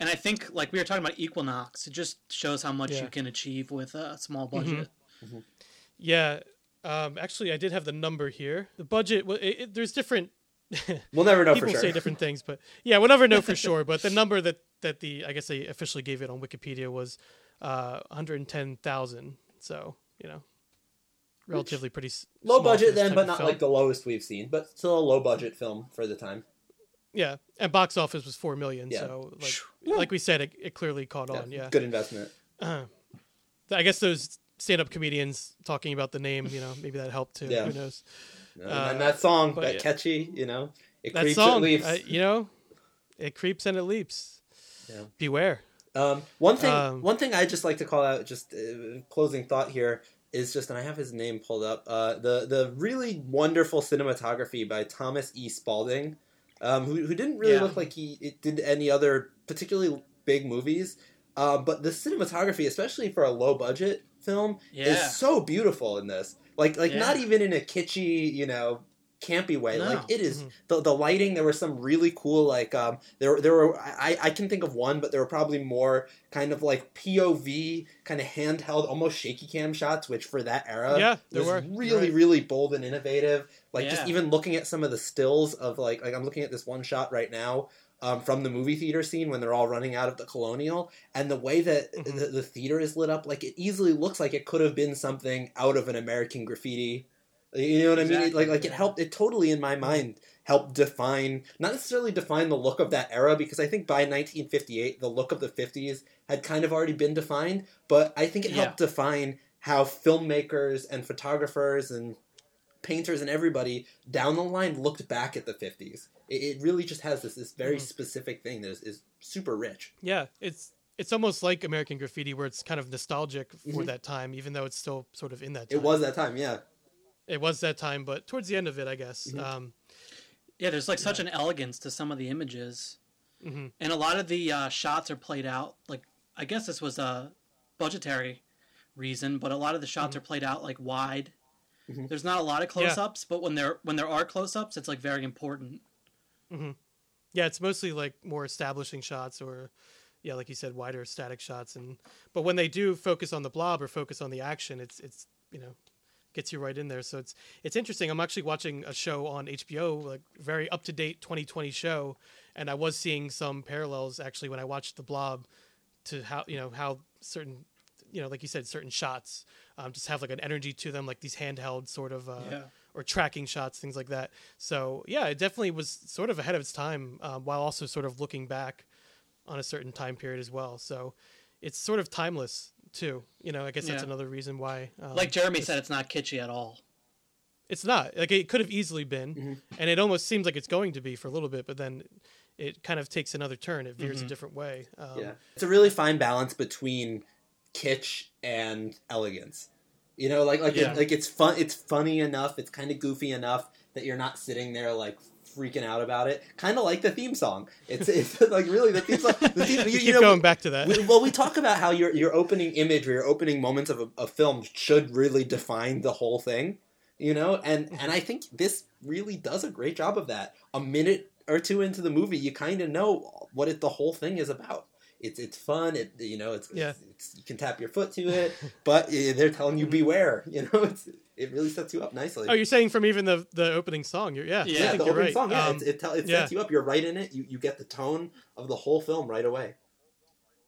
And I think, like we were talking about Equinox, it just shows how much Yeah. you can achieve with a small budget. Yeah. Um, actually, I did have the number here. The budget. Well, it, it, there's different We'll never know people for sure. say different things, but yeah, we'll never know for sure. But the number that that the I guess they officially gave it on Wikipedia was uh, 110,000. So you know, relatively pretty low budget then, but not film. like the lowest we've seen, but still a low budget film for the time. Yeah. And box office was four million. Yeah. So like like we said, it, it clearly caught on. Yeah. Good investment. I guess those stand-up comedians talking about the name, you know, maybe that helped too. Yeah. Who knows? and that song, Uh, but that yeah. catchy, you know, it That creeps song, it leaps. uh, you know, it creeps and it leaps. Yeah. Beware. Um, one thing, Um, one thing I just like to call out, just uh, closing thought here is just, and I have his name pulled up. Uh, the the really wonderful cinematography by Thomas E. Spalding, um, who who didn't really Yeah. look like he did any other particularly big movies. Uh, but the cinematography, especially for a low budget film, Yeah. is so beautiful in this. Like like Yeah. not even in a kitschy, you know, campy way. No. Like it is- the the lighting. There were some really cool like um there there were I I can think of one, but there were probably more kind of like POV kind of handheld, almost shaky cam shots, which for that era Yeah, there was were. really Right. really bold and innovative. Like just even looking at some of the stills of like like I'm looking at this one shot right now. Um, from the movie theater scene when they're all running out of the colonial and the way that Mhm. the, the theater is lit up like it easily looks like it could have been something out of an american graffiti you know what i mean like like it helped it totally in my mind helped define not necessarily define the look of that era because i think by 1958 the look of the 50s had kind of already been defined but i think it Yeah. helped define how filmmakers and photographers and painters and everybody down the line looked back at the 50s it, it really just has this this very Mhm. specific thing that is, is super rich Yeah, it's it's almost like American Graffiti, where it's kind of nostalgic for Mhm. that time, even though it's still sort of in that. Time. it was that time yeah It was that time, but towards the end of it, I guess. Mhm. Um, Yeah, there's like such an elegance to some of the images, mhm. and a lot of the uh, shots are played out. Like I guess this was a budgetary reason, but a lot of the shots Mm-hmm. are played out like wide. Mhm. There's not a lot of close-ups, but when there when there are close-ups, it's like very important. Yeah, it's mostly like more establishing shots, or yeah, like you said, wider static shots. And but when they do focus on the blob or focus on the action, it's it's you know gets you right in there. So it's it's interesting. I'm actually watching a show on HBO, like very up to date 2020 show, and I was seeing some parallels actually when I watched the blob to how you know how certain you know like you said certain shots um, just have like an energy to them like these handheld sort of uh, Yeah. or tracking shots things like that so yeah it definitely was sort of ahead of its time um, while also sort of looking back on a certain time period as well so it's sort of timeless too you know i guess that's Yeah. another reason why um, like Jeremy it's- said, it's not kitschy at all. it's not like it could have easily been Mm-hmm. and it almost seems like it's going to be for a little bit but then it kind of takes another turn it veers a different way um, Yeah, it's a really fine balance between kitsch and elegance. You know, like like Yeah. it, like it's fun. It's funny enough. It's kind of goofy enough that you're not sitting there like freaking out about it. Kind of like the theme song. It's it's like really the theme song. The theme, you you, keep know, going back to that we, well, we talk about how your your opening image or your opening moments of a, a film should really define the whole thing, you know, and mm-hmm. and I think this really does a great job of that. A minute or two into the movie, you kind of know what it the whole thing is about. It's it's fun. It you know it's, Yeah. it's you can tap your foot to it, but they're telling you beware. You know, it's it really sets you up nicely. oh you're saying from even the the opening song you're, yeah, Yeah, I think the you're opening right song. Yeah, Um, it, it, tell, it yeah. sets you up. You're right in it. You you get the tone of the whole film right away.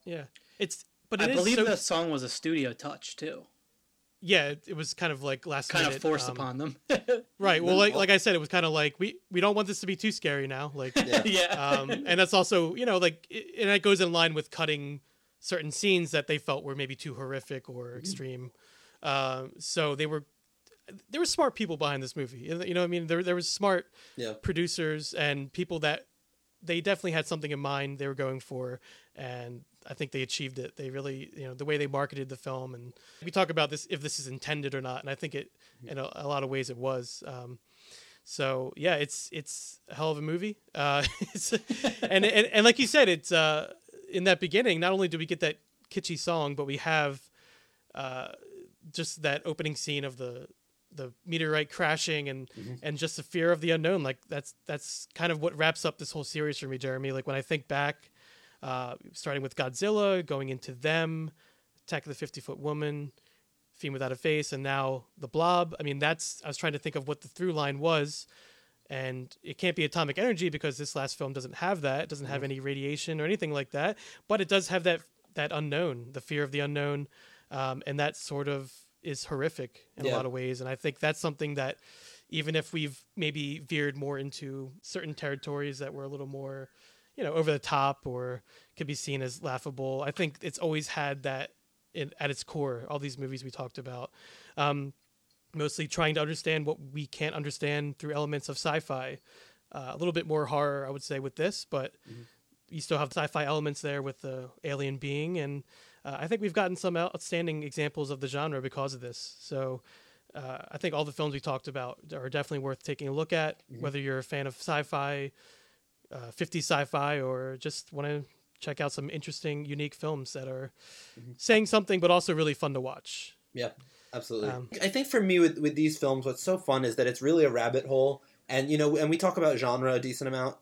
yeah it's but I it is believe so, the song was a studio touch too, yeah it, it was kind of like last kind minute, of forced um, upon them. Right. Well, like like I said, it was kind of like we we don't want this to be too scary now. Like, Yeah. yeah, um, and that's also you know like it, and that goes in line with cutting certain scenes that they felt were maybe too horrific or extreme. Um, so they were there were smart people behind this movie. You know what I mean? There there was smart Yeah. producers and people that they definitely had something in mind they were going for, and I think they achieved it. They really, you know, the way they marketed the film, and we talk about this if this is intended or not, and I think it, in a, a lot of ways, it was. Um, so yeah, it's it's a hell of a movie. Uh, it's, and, and and like you said, it's uh, in that beginning. Not only do we get that kitschy song, but we have uh, just that opening scene of the the meteorite crashing and and just the fear of the unknown. Like that's that's kind of what wraps up this whole series for me, Jeremy. Like when I think back, uh, starting with Godzilla, going into them, Attack of the Fifty Foot Woman, Fiend Without a Face, and now the Blob. I mean, that's I was trying to think of what the through line was. And it can't be atomic energy because this last film doesn't have that. It doesn't have any radiation or anything like that. But it does have that that unknown, the fear of the unknown, um, and that sort of is horrific in Yeah. a lot of ways. And I think that's something that, even if we've maybe veered more into certain territories that were a little more, you know, over the top or could be seen as laughable, I think it's always had that in, at its core. All these movies we talked about, um, mostly trying to understand what we can't understand through elements of sci-fi. Uh, a little bit more horror, I would say, with this, but you still have sci-fi elements there with the alien being, and uh, I think we've gotten some outstanding examples of the genre because of this. So uh, I think all the films we talked about are definitely worth taking a look at, whether you're a fan of sci-fi, uh, 50s sci-fi, or just want to check out some interesting, unique films that are saying something but also really fun to watch. Yeah, absolutely. Um, I think for me with with these films, what's so fun is that it's really a rabbit hole, and you know, and we talk about genre a decent amount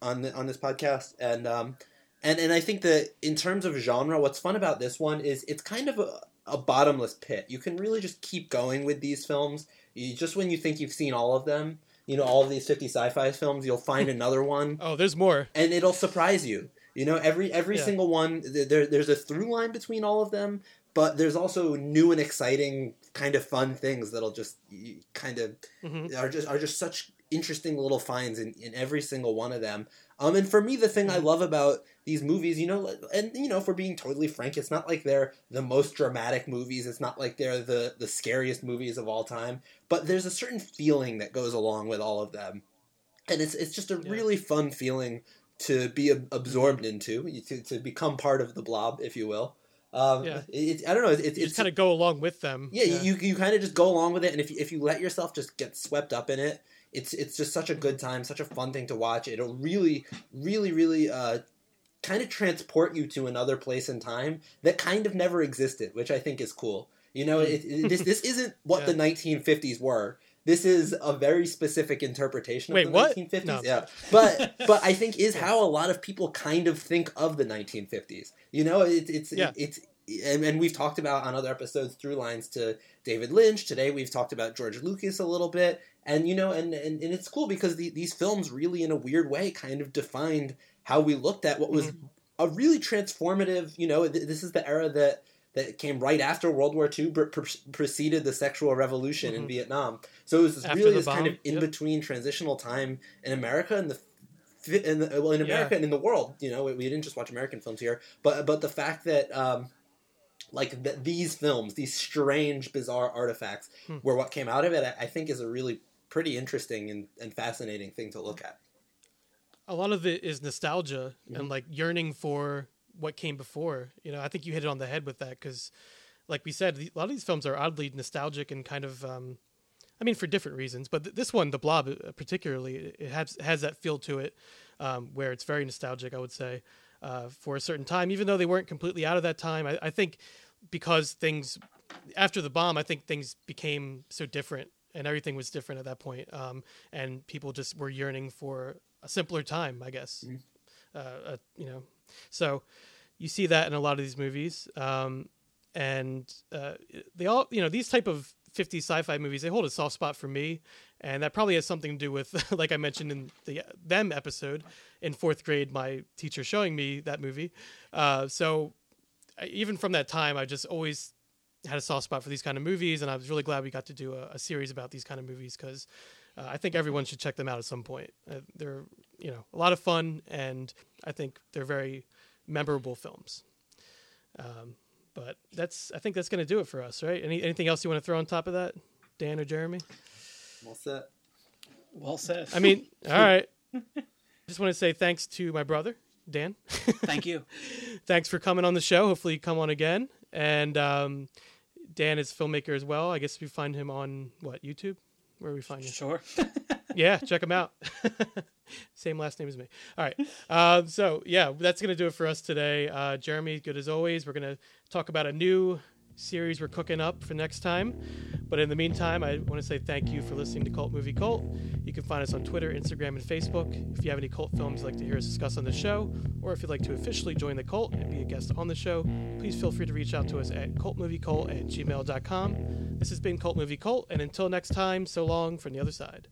on the, on this podcast, and um, and and I think that in terms of genre, what's fun about this one is it's kind of a, a bottomless pit. You can really just keep going with these films. You, just when you think you've seen all of them, you know, all these fifty sci-fi films, you'll find another one Oh, there's more. and it'll surprise you. You know, every every Yeah. single one there there's a through line between all of them, but there's also new and exciting kind of fun things that'll just kind of Mhm. are just are just such interesting little finds in, in every single one of them. Um, and for me, the thing I Mm-hmm. love about these movies, you know, and you know, for being totally frank, it's not like they're the most dramatic movies. It's not like they're the the scariest movies of all time. But there's a certain feeling that goes along with all of them, and it's it's just a Yeah. really fun feeling to be ab- absorbed into, to, to become part of the blob, if you will. Um, Yeah. it, I don't know. It, You it's kind of go along with them. yeah, you you kind of just go along with it, and if you, if you let yourself just get swept up in it, it's it's just such a good time, such a fun thing to watch. It'll really, really, really uh, kind of transport you to another place in time that kind of never existed, which I think is cool. You know, hmm. it, it- this this isn't what the 1950s were. This is a very specific interpretation Wait, of the what? 1950s. No. Yeah, but but I think is how a lot of people kind of think of the 1950s. You know, it, it's Yeah. it's and, and we've talked about on other episodes through lines to David Lynch. Today we've talked about George Lucas a little bit, and you know, and and, and it's cool because the, these films really, in a weird way, kind of defined how we looked at what was a really transformative. You know, th- this is the era that that came right after World War II, pre- pre- preceded the sexual revolution in Mhm. Vietnam. So it was this really this kind of bomb, in yep. between transitional time in America and the. In the, well, in America Yeah. and in the world, you know, we, we didn't just watch American films here, but but the fact that um, like th- these films, these strange, bizarre artifacts, Hmm. were what came out of it. I, I think is a really pretty interesting and, and fascinating thing to look at. A lot of it is nostalgia Mhm. and like yearning for what came before. You know, I think you hit it on the head with that because, like we said, a lot of these films are oddly nostalgic and kind of, um, I mean, for different reasons. But th- this one, The Blob, uh, particularly, it- it has has that feel to it, um, where it's very nostalgic. I would say uh, for a certain time, even though they weren't completely out of that time. I, I think because things after the bomb, I think things became so different and everything was different at that point. Um, and people just were yearning for a simpler time, I guess. Uh, uh, you know, so you see that in a lot of these movies. Um, and uh, they all, you know, these type of 50s sci-fi movies, they hold a soft spot for me. And that probably has something to do with, like I mentioned in the them episode in fourth grade, my teacher showing me that movie. Uh, so I- even from that time, I just always had a soft spot for these kind of movies, and I was really glad we got to do a, a series about these kind of movies because uh, I think everyone should check them out at some point. Uh, they're you know a lot of fun, and I think they're very memorable films. Um, but that's I think that's going to do it for us, right? Any anything else you want to throw on top of that, Dan or Jeremy? Well said. Well said. I mean, all right. just want to say thanks to my brother, Dan. Thank you. thanks for coming on the show. Hopefully, you come on again. And um, Dan is a filmmaker as well. I guess you find him on what YouTube. Where we find you? Sure. yeah, check him out. Same last name as me. All right. Um, so yeah, that's gonna do it for us today. Uh, Jeremy, good as always. We're gonna talk about a new series we're cooking up for next time. But in the meantime, I want to say thank you for listening to Cult Movie Cult. You can find us on Twitter, Instagram, and Facebook. If you have any cult films you'd like to hear us discuss on the show, or if you'd like to officially join the cult and be a guest on the show, please feel free to reach out to us at cultmoviecult at gmail.com. This has been Cult Movie Cult, and until next time, so long from the other side.